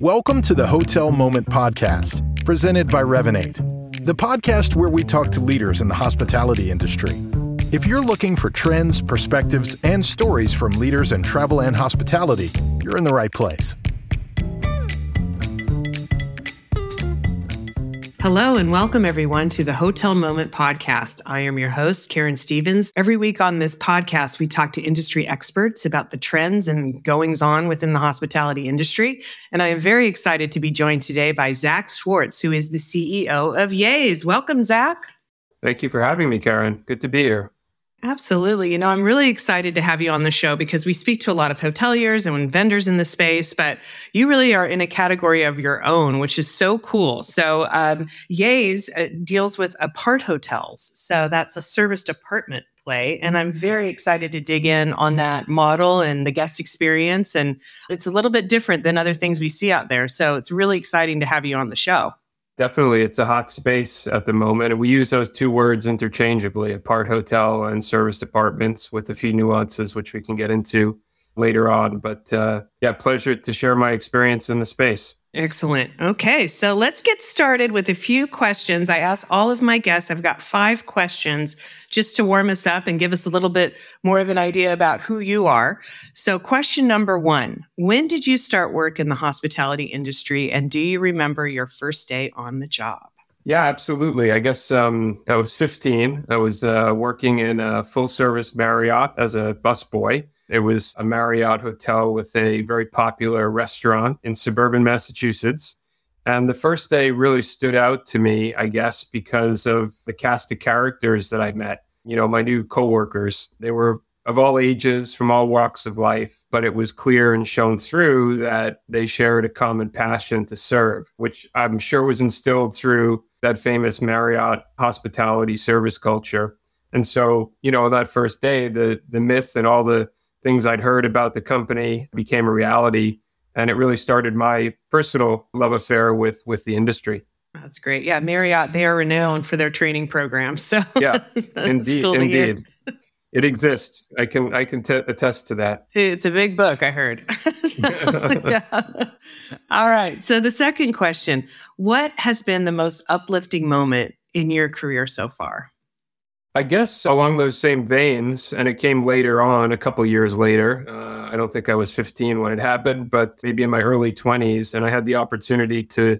Welcome to the Hotel Moment Podcast, presented by Revinate, the podcast where we talk to leaders in the hospitality industry. If you're looking for trends, perspectives, and stories from leaders in travel and hospitality, you're in the right place. Hello and welcome everyone to the Hotel Moment podcast. I am your host, Karen Stevens. Every week on this podcast, we talk to industry experts about the trends and goings on within the hospitality industry. And I am very excited to be joined today by Zach Schwartz, who is the CEO of Yays. Welcome, Zach. Thank you for having me, Karen. Good to be here. Absolutely. You know, I'm really excited to have you on the show because we speak to a lot of hoteliers and vendors in the space, but you really are in a category of your own, which is so cool. So, um, Yays uh, deals with apart hotels. So, that's a serviced apartment play. And I'm very excited to dig in on that model and the guest experience. And it's a little bit different than other things we see out there. So, it's really exciting to have you on the show. Definitely, it's a hot space at the moment. And we use those two words interchangeably apart hotel and serviced apartments with a few nuances, which we can get into later on. But uh, yeah, pleasure to share my experience in the space. Excellent. Okay, so let's get started with a few questions. I asked all of my guests, I've got five questions just to warm us up and give us a little bit more of an idea about who you are. So, question number one When did you start work in the hospitality industry, and do you remember your first day on the job? Yeah, absolutely. I guess um, I was 15. I was uh, working in a full service Marriott as a busboy. It was a Marriott hotel with a very popular restaurant in suburban Massachusetts. And the first day really stood out to me, I guess, because of the cast of characters that I met. You know, my new coworkers, they were of all ages, from all walks of life, but it was clear and shown through that they shared a common passion to serve, which I'm sure was instilled through that famous Marriott hospitality service culture. And so, you know, that first day, the the myth and all the things I'd heard about the company became a reality. And it really started my personal love affair with with the industry. That's great. Yeah, Marriott, they are renowned for their training programs. So yeah, indeed, cool indeed. It exists. I can I can t- attest to that. It's a big book, I heard. yeah. All right. So the second question, what has been the most uplifting moment in your career so far? I guess along those same veins, and it came later on, a couple years later. Uh, I don't think I was 15 when it happened, but maybe in my early 20s, and I had the opportunity to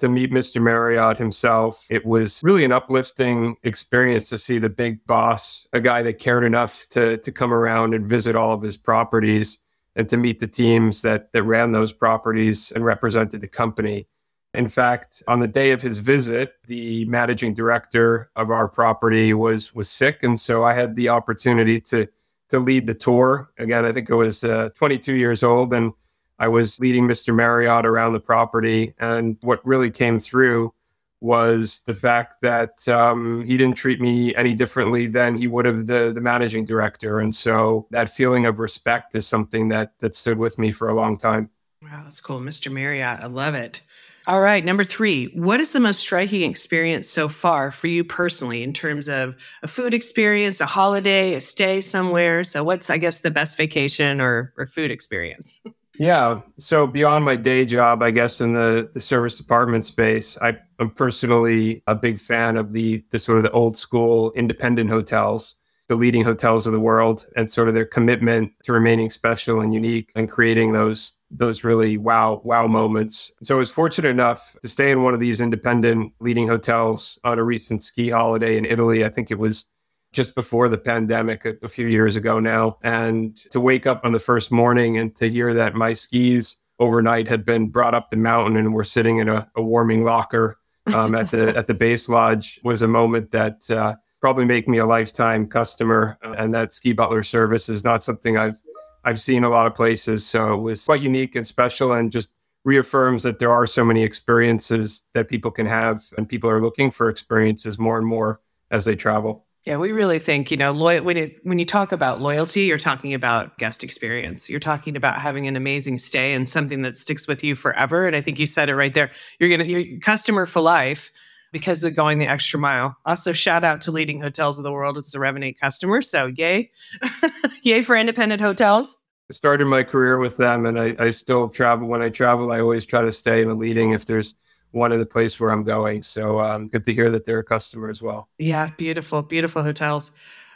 to meet Mr. Marriott himself. It was really an uplifting experience to see the big boss, a guy that cared enough to to come around and visit all of his properties and to meet the teams that that ran those properties and represented the company. In fact, on the day of his visit, the managing director of our property was was sick, and so I had the opportunity to to lead the tour. Again, I think I was uh, 22 years old, and I was leading Mr. Marriott around the property. And what really came through was the fact that um, he didn't treat me any differently than he would have the the managing director, and so that feeling of respect is something that that stood with me for a long time. Wow, that's cool, Mr. Marriott. I love it. All right, number three. What is the most striking experience so far for you personally in terms of a food experience, a holiday, a stay somewhere? So, what's, I guess, the best vacation or, or food experience? Yeah. So, beyond my day job, I guess, in the, the serviced apartment space, I, am personally a big fan of the, the sort of the old school independent hotels the leading hotels of the world and sort of their commitment to remaining special and unique and creating those those really wow wow moments. So I was fortunate enough to stay in one of these independent leading hotels on a recent ski holiday in Italy. I think it was just before the pandemic a, a few years ago now and to wake up on the first morning and to hear that my skis overnight had been brought up the mountain and were sitting in a, a warming locker um, at the at the base lodge was a moment that uh, probably make me a lifetime customer. Uh, and that ski butler service is not something I've I've seen a lot of places. So it was quite unique and special and just reaffirms that there are so many experiences that people can have and people are looking for experiences more and more as they travel. Yeah, we really think, you know, when it when you talk about loyalty, you're talking about guest experience. You're talking about having an amazing stay and something that sticks with you forever. And I think you said it right there. You're gonna you're customer for life because of going the extra mile. Also, shout out to leading hotels of the world. It's the Revinate customer. So, yay. yay for independent hotels. I started my career with them and I, I still travel. When I travel, I always try to stay in the leading if there's one of the place where I'm going. So um, good to hear that they're a customer as well. Yeah, beautiful, beautiful hotels.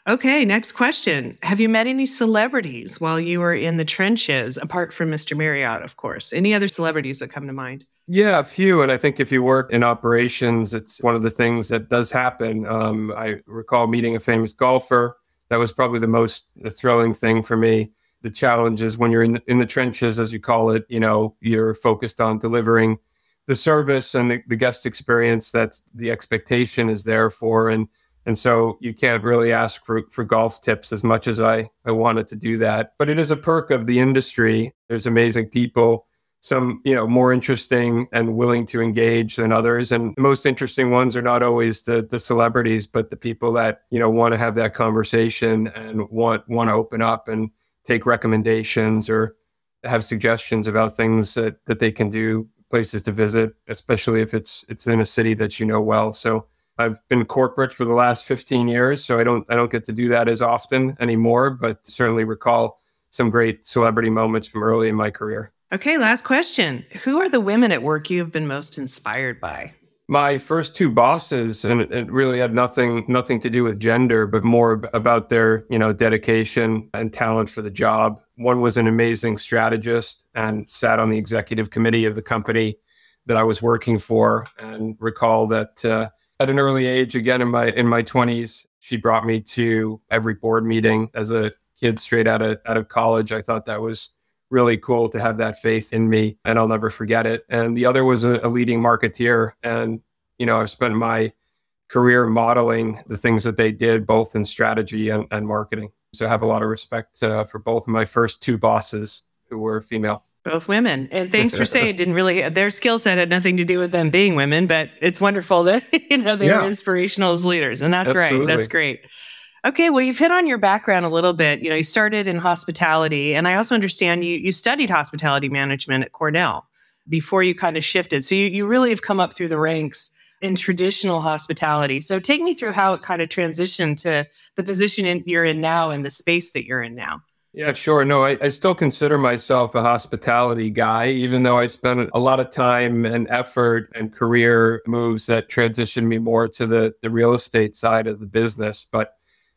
Okay, next question. Have you met any celebrities while you were in the trenches, apart from Mr. Marriott, of course? Any other celebrities that come to mind? Yeah, a few. And I think if you work in operations, it's one of the things that does happen. Um, I recall meeting a famous golfer. That was probably the most thrilling thing for me. The challenge is when you're in the, in the trenches, as you call it, you know, you're focused on delivering the service and the, the guest experience that the expectation is there for. And and so you can't really ask for, for golf tips as much as I, I wanted to do that. But it is a perk of the industry. There's amazing people, some, you know, more interesting and willing to engage than others. And the most interesting ones are not always the the celebrities, but the people that, you know, want to have that conversation and want want to open up and take recommendations or have suggestions about things that, that they can do, places to visit, especially if it's it's in a city that you know well. So I've been corporate for the last 15 years, so I don't I don't get to do that as often anymore, but certainly recall some great celebrity moments from early in my career. Okay, last question. Who are the women at work you have been most inspired by? My first two bosses, and it really had nothing nothing to do with gender, but more about their you know dedication and talent for the job. One was an amazing strategist and sat on the executive committee of the company that I was working for, and recall that. Uh, at an early age, again in my in my twenties, she brought me to every board meeting as a kid straight out of out of college. I thought that was really cool to have that faith in me, and I'll never forget it. And the other was a, a leading marketeer, and you know I've spent my career modeling the things that they did, both in strategy and, and marketing. So I have a lot of respect uh, for both of my first two bosses who were female. Both women. And thanks for saying didn't really their skill set had nothing to do with them being women, but it's wonderful that you know they're yeah. inspirational as leaders. And that's Absolutely. right. That's great. Okay, well, you've hit on your background a little bit. You know, you started in hospitality, and I also understand you you studied hospitality management at Cornell before you kind of shifted. So you, you really have come up through the ranks in traditional hospitality. So take me through how it kind of transitioned to the position in, you're in now and the space that you're in now. Yeah, sure. No, I, I, still consider myself a hospitality guy, even though I spent a lot of time and effort and career moves that transitioned me more to the, the real estate side of the business. But,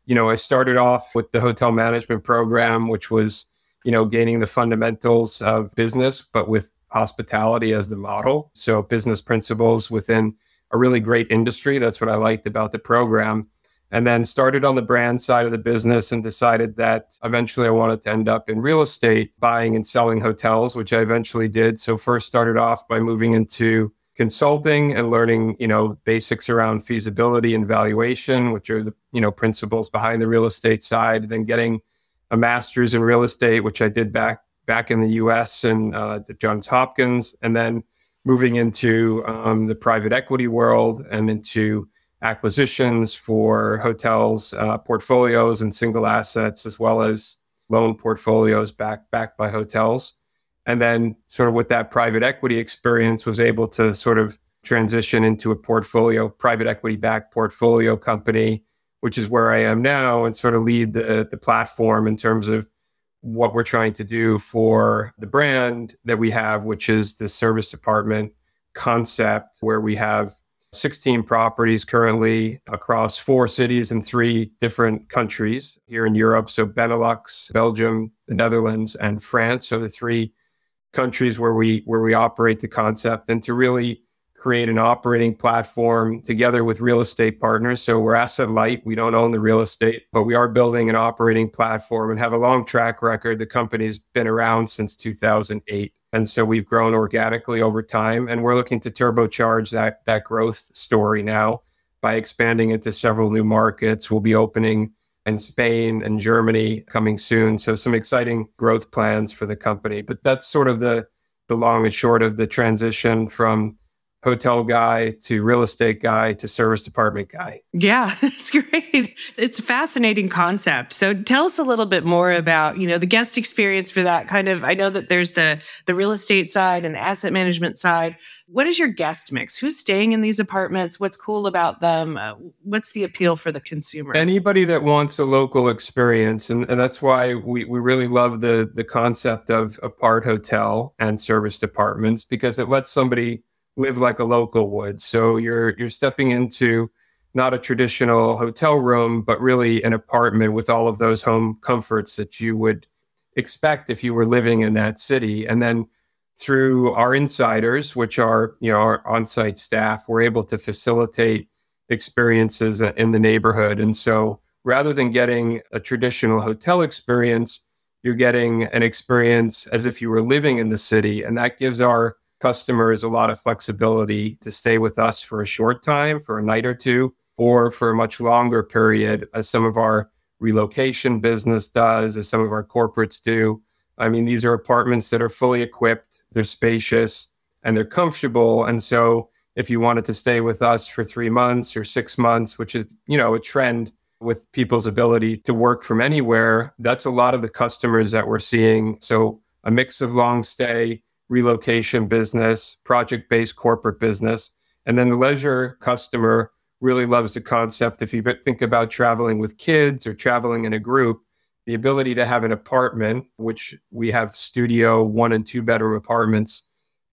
you know, I started off with the hotel management program, which was, you know, gaining the fundamentals of business, but with hospitality as the model. So business principles within a really great industry. That's what I liked about the program and then started on the brand side of the business and decided that eventually I wanted to end up in real estate, buying and selling hotels, which I eventually did. So first started off by moving into consulting and learning, you know, basics around feasibility and valuation, which are the, you know, principles behind the real estate side, then getting a master's in real estate, which I did back back in the US and uh, Johns Hopkins, and then moving into um, the private equity world and into acquisitions for hotels, uh, portfolios, and single assets, as well as loan portfolios backed backed by hotels. And then, sort of with that private equity experience, was able to sort of transition into a portfolio, private equity backed portfolio company, which is where I am now, and sort of lead the the platform in terms of what we're trying to do for the brand that we have, which is the serviced apartment concept, where we have 16 properties currently across four cities in three different countries here in Europe. So Benelux, Belgium, the Netherlands, and France are the three countries where we where we operate the concept and to really create an operating platform together with real estate partners. So we're asset light. We don't own the real estate, but we are building an operating platform and have a long track record. The company's been around since 2008. And so we've grown organically over time, and we're looking to turbocharge that that growth story now by expanding into several new markets. We'll be opening in Spain and Germany coming soon. So some exciting growth plans for the company. But that's sort of the the long and short of the transition from hotel guy to real estate guy to serviced apartment guy. Yeah, it's great. It's a fascinating concept. So tell us a little bit more about, you know, the guest experience for that kind of I know that there's the the real estate side and the asset management side. What is your guest mix? Who's staying in these apartments? What's cool about them? Uh, what's the appeal for the consumer? Anybody that wants a local experience and, and that's why we, we really love the the concept of apart hotel and serviced apartments because it lets somebody live like a local would. So you're you're stepping into not a traditional hotel room, but really an apartment with all of those home comforts that you would expect if you were living in that city. And then through our insiders, which are you know our on-site staff, we're able to facilitate experiences in the neighborhood. And so rather than getting a traditional hotel experience, you're getting an experience as if you were living in the city. And that gives our customers a lot of flexibility to stay with us for a short time, for a night or two, or for a much longer period, as some of our relocation business does, as some of our corporates do. I mean, these are apartments that are fully equipped, they're spacious, and they're comfortable. And so, if you wanted to stay with us for three months or six months, which is, you know, a trend with people's ability to work from anywhere, that's a lot of the customers that we're seeing. So, a mix of long stay, relocation business, project based corporate business. And then the leisure customer really loves the concept. If you think about traveling with kids or traveling in a group, the ability to have an apartment, which we have studio one and two bedroom apartments,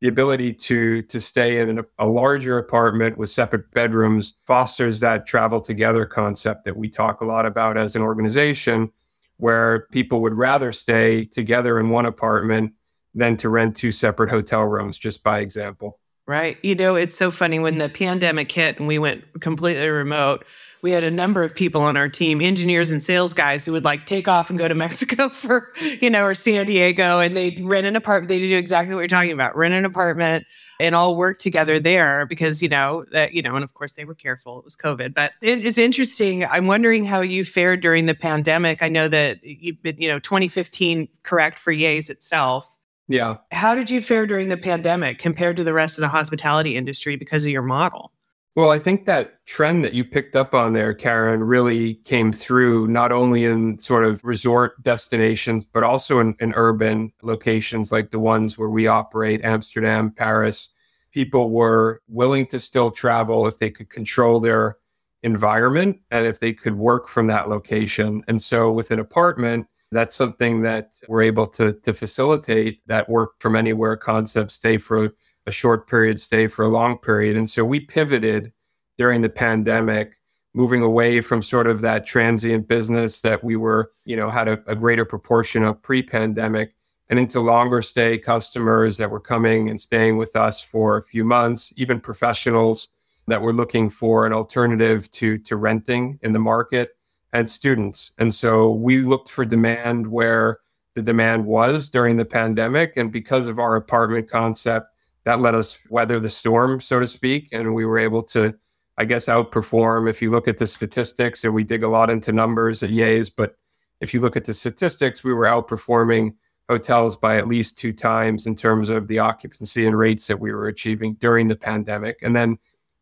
the ability to to stay in a, a larger apartment with separate bedrooms fosters that travel together concept that we talk a lot about as an organization, where people would rather stay together in one apartment than to rent two separate hotel rooms, just by example. Right. You know, it's so funny when the pandemic hit and we went completely remote. We had a number of people on our team, engineers and sales guys, who would like take off and go to Mexico for, you know, or San Diego, and they'd rent an apartment. They do exactly what you're talking about, rent an apartment and all work together there because, you know, that, you know, and of course they were careful. It was COVID, but it is interesting. I'm wondering how you fared during the pandemic. I know that you've been, you know, 2015 correct for Yays itself yeah. How did you fare during the pandemic compared to the rest of the hospitality industry because of your model? Well, I think that trend that you picked up on there, Karen, really came through not only in sort of resort destinations, but also in, in urban locations like the ones where we operate Amsterdam, Paris. People were willing to still travel if they could control their environment and if they could work from that location. And so with an apartment, that's something that we're able to to facilitate that work from anywhere concept stay for a short period stay for a long period. And so we pivoted during the pandemic moving away from sort of that transient business that we were you know had a, a greater proportion of pre-pandemic and into longer stay customers that were coming and staying with us for a few months even professionals that were looking for an alternative to to renting in the market and students. And so we looked for demand where the demand was during the pandemic. And because of our apartment concept, that let us weather the storm, so to speak. And we were able to, I guess, outperform. If you look at the statistics, and we dig a lot into numbers at Yays, but if you look at the statistics, we were outperforming hotels by at least two times in terms of the occupancy and rates that we were achieving during the pandemic. And then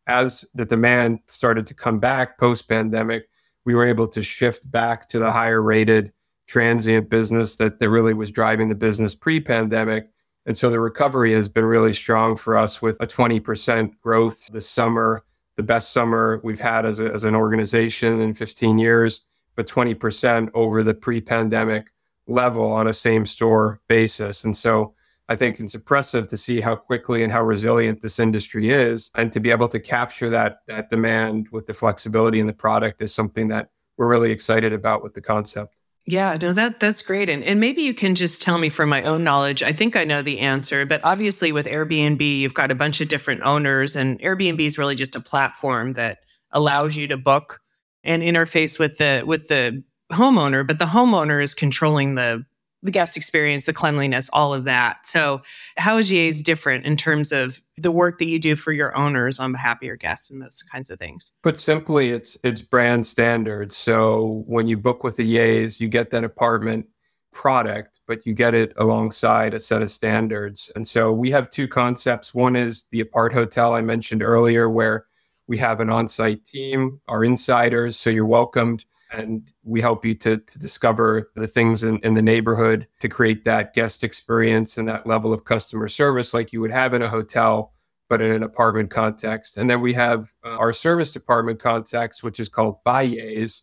as the demand started to come back post pandemic, we were able to shift back to the higher rated transient business that, that really was driving the business pre pandemic. And so the recovery has been really strong for us with a 20% growth this summer, the best summer we've had as, a, as an organization in 15 years, but 20% over the pre pandemic level on a same store basis. And so I think it's impressive to see how quickly and how resilient this industry is, and to be able to capture that that demand with the flexibility in the product is something that we're really excited about with the concept. Yeah, no, that that's great. And and maybe you can just tell me from my own knowledge. I think I know the answer, but obviously with Airbnb, you've got a bunch of different owners, and Airbnb is really just a platform that allows you to book and interface with the with the homeowner, but the homeowner is controlling the the guest experience, the cleanliness, all of that. So, how is Yays mm-hmm. different in terms of the work that you do for your owners on behalf of your guests and those kinds of things? Put simply, it's it's brand standards. So when you book with the Yays, you get that apartment product, but you get it alongside a set of standards. And so we have two concepts. One is the apart hotel I mentioned earlier, where we have an on site team, our insiders. So you're welcomed and we help you to, to discover the things in, in the neighborhood to create that guest experience and that level of customer service like you would have in a hotel but in an apartment context. And then we have uh, our serviced apartment context which is called Yays,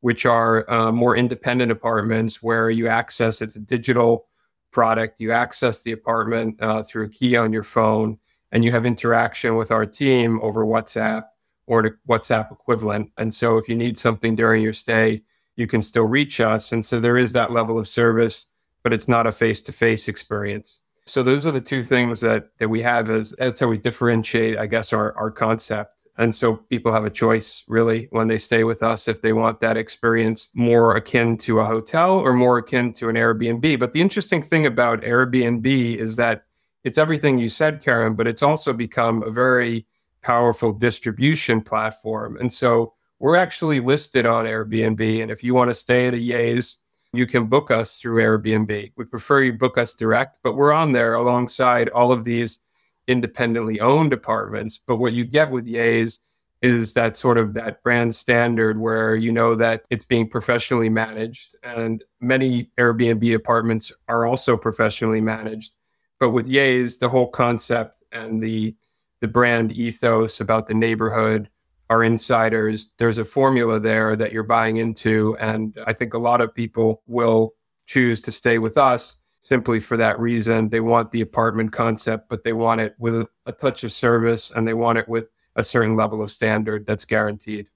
which are uh, more independent apartments where you access it's a digital product. You access the apartment uh, through a key on your phone and you have interaction with our team over whatsapp or the WhatsApp equivalent. And so if you need something during your stay, you can still reach us. And so there is that level of service, but it's not a face to face experience. So those are the two things that that we have as that's how we differentiate, I guess, our, our concept. And so people have a choice really when they stay with us if they want that experience more akin to a hotel or more akin to an Airbnb. But the interesting thing about Airbnb is that it's everything you said, Karen, but it's also become a very powerful distribution platform. And so we're actually listed on Airbnb. And if you want to stay at a Yays, you can book us through Airbnb. We prefer you book us direct, but we're on there alongside all of these independently owned apartments. But what you get with Yays is that sort of that brand standard where you know that it's being professionally managed and many Airbnb apartments are also professionally managed. But with Yays, the whole concept and the the brand ethos about the neighborhood, our insiders. There's a formula there that you're buying into. And I think a lot of people will choose to stay with us simply for that reason. They want the apartment concept, but they want it with a touch of service and they want it with a certain level of standard that's guaranteed.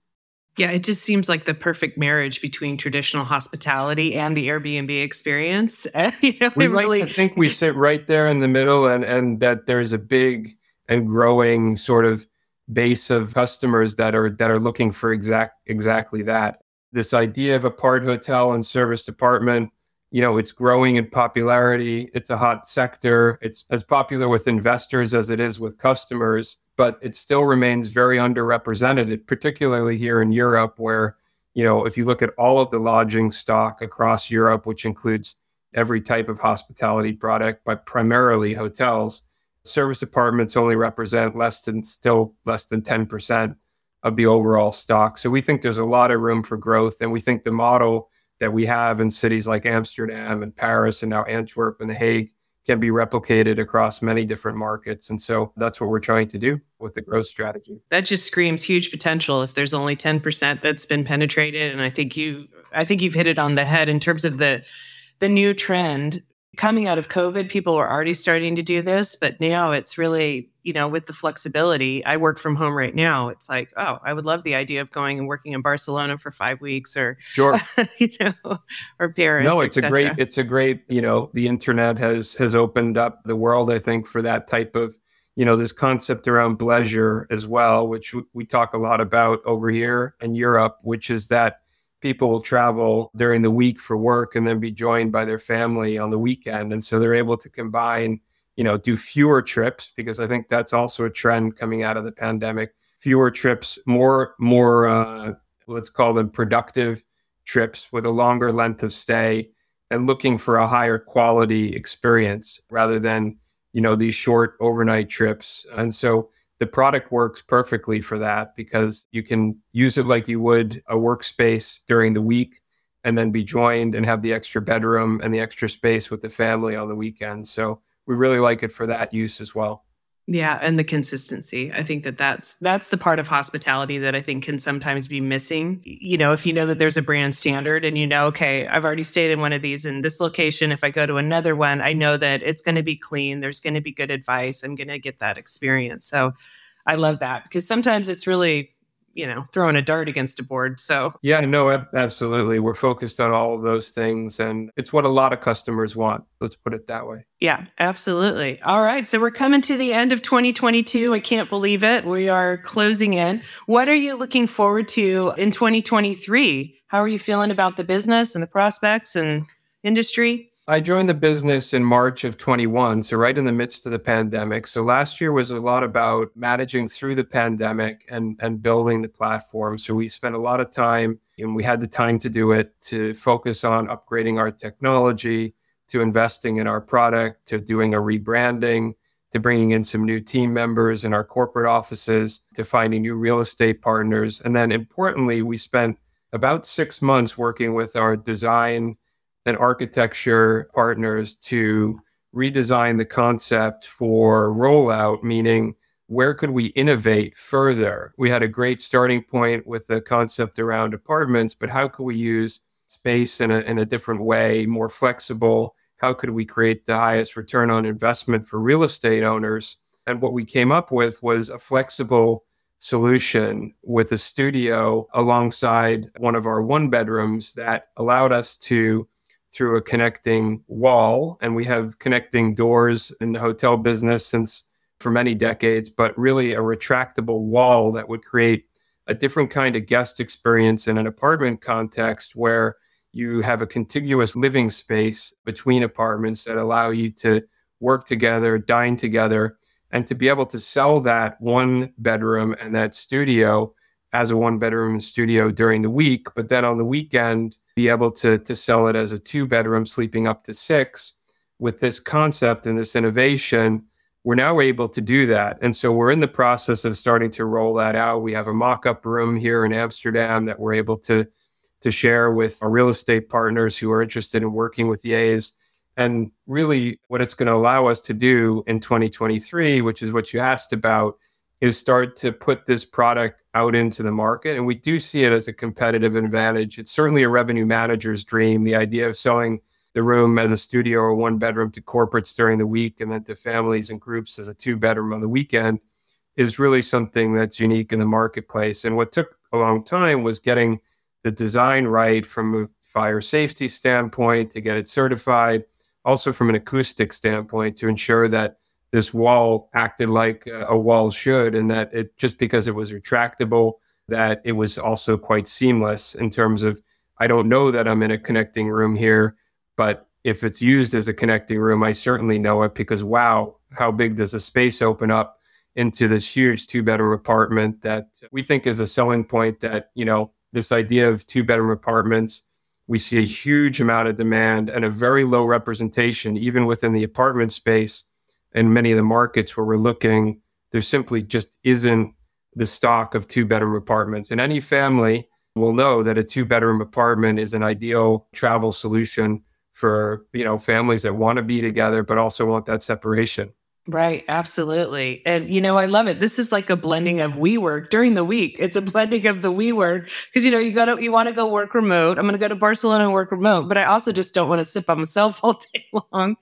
Yeah, it just seems like the perfect marriage between traditional hospitality and the Airbnb experience. you know, we like really... to think we sit right there in the middle, and and that there's a big and growing sort of base of customers that are that are looking for exact exactly that. This idea of apart hotel and serviced apartment, you know, it's growing in popularity. It's a hot sector. It's as popular with investors as it is with customers, but it still remains very underrepresented, particularly here in Europe, where, you know, if you look at all of the lodging stock across Europe, which includes every type of hospitality product, but primarily hotels, serviced apartments only represent less than still less than 10% of the overall stock. So we think there's a lot of room for growth. And we think the model that we have in cities like Amsterdam and Paris and now Antwerp and The Hague can be replicated across many different markets. And so that's what we're trying to do with the growth strategy. That just screams huge potential if there's only 10% that's been penetrated. And I think you I think you've hit it on the head in terms of the the new trend coming out of COVID, people were already starting to do this, but now it's really, you know, with the flexibility. I work from home right now. It's like, oh, I would love the idea of going and working in Barcelona for five weeks or, sure, you know, or Paris. No, it's a great, it's a great, you know, the internet has has opened up the world. I think for that type of, you know, this concept around bleisure as well, which we talk a lot about over here in Europe, which is that people will travel during the week for work and then be joined by their family on the weekend. And so they're able to combine you know do fewer trips because i think that's also a trend coming out of the pandemic. Fewer trips more more uh, let's call them productive trips with a longer length of stay and looking for a higher quality experience rather than you know these short overnight trips. And so the product works perfectly for that because you can use it like you would a workspace during the week and then be joined and have the extra bedroom and the extra space with the family on the weekend. So we really like it for that use as well. Yeah, and the consistency. I think that that's that's the part of hospitality that I think can sometimes be missing. You know, if you know that there's a brand standard and you know, okay, I've already stayed in one of these in this location, if I go to another one, I know that it's going to be clean, there's going to be good advice, I'm going to get that experience. So I love that because sometimes it's really you know throwing a dart against a board so. Yeah no absolutely. We're focused on all of those things and it's what a lot of customers want let's put it that way. Yeah absolutely. All right so we're coming to the end of 2022 i can't believe it. We are closing in. What are you looking forward to in 2023 how are you feeling about the business and the prospects and industry I joined the business in March of 21, so right in the midst of the pandemic. So last year was a lot about managing through the pandemic and and building the platform. So we spent a lot of time and we had the time to do it to focus on upgrading our technology, to investing in our product, to doing a rebranding, to bringing in some new team members in our corporate offices, to finding new real estate partners. And then importantly, we spent about six months working with our design and architecture partners to redesign the concept for rollout, meaning where could we innovate further? We had a great starting point with the concept around apartments, but how could we use space in a, in a different way, more flexible? How could we create the highest return on investment for real estate owners? And what we came up with was a flexible solution with a studio alongside one of our one bedrooms that allowed us to through a connecting wall and we have connecting doors in the hotel business since for many decades, but really a retractable wall that would create a different kind of guest experience in an apartment context where you have a contiguous living space between apartments that allow you to work together, dine together, and to be able to sell that one bedroom and that studio as a one bedroom studio during the week, but then on the weekend, be able to, to sell it as a two bedroom, sleeping up to six. With this concept and this innovation, we're now able to do that. And so we're in the process of starting to roll that out. We have a mock up room here in Amsterdam that we're able to, to share with our real estate partners who are interested in working with Yays. And really, what it's going to allow us to do in 2023, which is what you asked about, is start to put this product out into the market. And we do see it as a competitive advantage. It's certainly a revenue manager's dream. The idea of selling the room as a studio or one bedroom to corporates during the week and then to families and groups as a two bedroom on the weekend is really something that's unique in the marketplace. And what took a long time was getting the design right from a fire safety standpoint to get it certified, also from an acoustic standpoint to ensure that this wall acted like a wall should and that it just because it was retractable that it was also quite seamless in terms of I don't know that I'm in a connecting room here but if it's used as a connecting room, I certainly know it because wow, how big does the space open up into this huge two bedroom apartment that we think is a selling point that, you know, this idea of two bedroom apartments, we see a huge amount of demand and a very low representation, even within the apartment space in many of the markets where we're looking. There simply just isn't the stock of two bedroom apartments. And any family will know that a two bedroom apartment is an ideal travel solution for you know families that want to be together but also want that separation Right, absolutely. And you know, I love it. This is like a blending of WeWork during the week. It's a blending of the WeWork because you know, you got to you want to go work remote. I'm going to go to Barcelona and work remote, but I also just don't want to sit by myself all day long.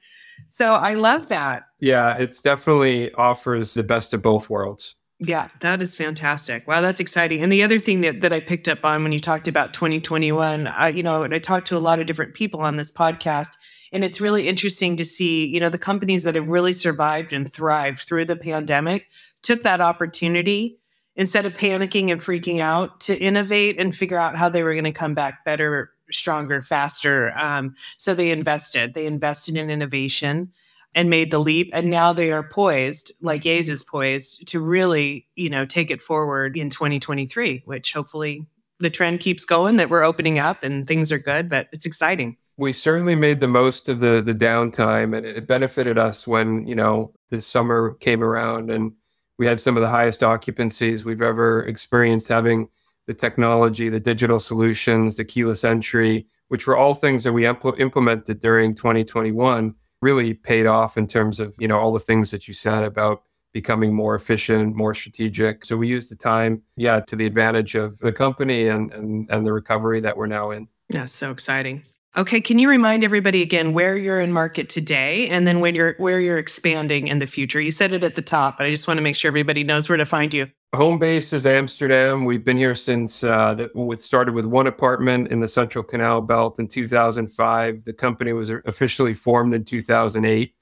So I love that. Yeah, it's definitely offers the best of both worlds. Yeah, that is fantastic. Wow, that's exciting. And the other thing that, that I picked up on when you talked about 2021, I, you know, I talked to a lot of different people on this podcast, and it's really interesting to see, you know, the companies that have really survived and thrived through the pandemic took that opportunity instead of panicking and freaking out to innovate and figure out how they were going to come back better, stronger, faster. Um, so they invested. They invested in innovation and made the leap and now they are poised like Yays is poised to really you know take it forward in 2023 which hopefully the trend keeps going that we're opening up and things are good but it's exciting. We certainly made the most of the the downtime and it benefited us when you know the summer came around and we had some of the highest occupancies we've ever experienced having the technology the digital solutions the keyless entry which were all things that we impl- implemented during 2021 really paid off in terms of, you know, all the things that you said about becoming more efficient, more strategic. So we use the time, yeah, to the advantage of the company and and, and the recovery that we're now in. Yeah, so exciting. Okay, can you remind everybody again where you're in market today and then when you're where you're expanding in the future? You said it at the top, but I just want to make sure everybody knows where to find you. Home base is Amsterdam. We've been here since uh, the, started with one apartment in the Central Canal Belt in 2005. The company was officially formed in 2008,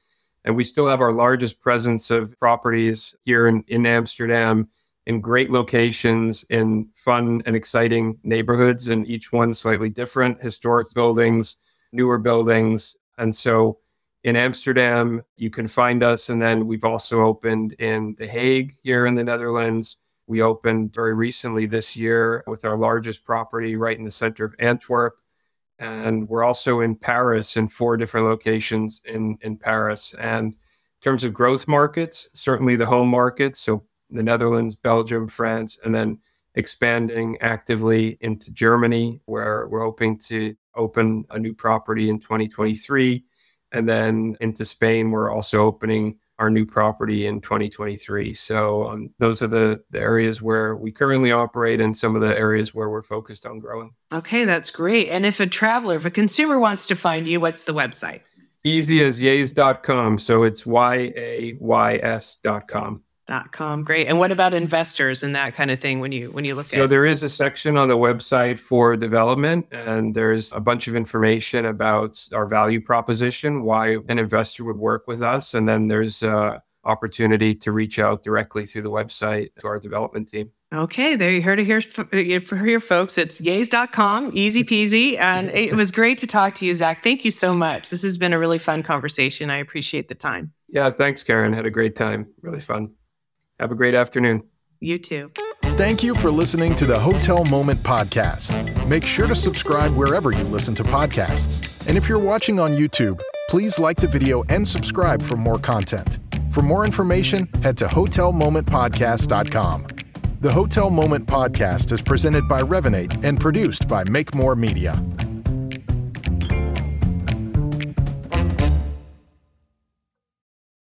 and we still have our largest presence of properties here in, in Amsterdam in great locations in fun and exciting neighborhoods, and each one slightly different historic buildings, newer buildings. And so in Amsterdam, you can find us. And then we've also opened in The Hague here in the Netherlands. We opened very recently this year with our largest property right in the center of Antwerp. And we're also in Paris in four different locations in, in Paris. And in terms of growth markets, certainly the home markets, so the Netherlands, Belgium, France, and then expanding actively into Germany, where we're hoping to open a new property in 2023. And then into Spain, we're also opening our new property in 2023. So um, those are the, the areas where we currently operate and some of the areas where we're focused on growing. Okay, that's great. And if a traveler, if a consumer wants to find you, what's the website? Easy as yays.com. So it's Y A Y S.com. Dot com. Great. And what about investors and that kind of thing when you when you look at it? so there is a section on the website for development and there's a bunch of information about our value proposition, why an investor would work with us. And then there's a opportunity to reach out directly through the website to our development team. Okay, there you heard it here for your folks. It's yays.com, easy peasy. And it was great to talk to you, Zach. Thank you so much. This has been a really fun conversation. I appreciate the time. Yeah, thanks, Karen. Had a great time. Really fun. Have a great afternoon. You too. Thank you for listening to the Hotel Moment podcast. Make sure to subscribe wherever you listen to podcasts. And if you're watching on YouTube, please like the video and subscribe for more content. For more information, head to hotelmomentpodcast.com. The Hotel Moment podcast is presented by Revinate and produced by Make More Media.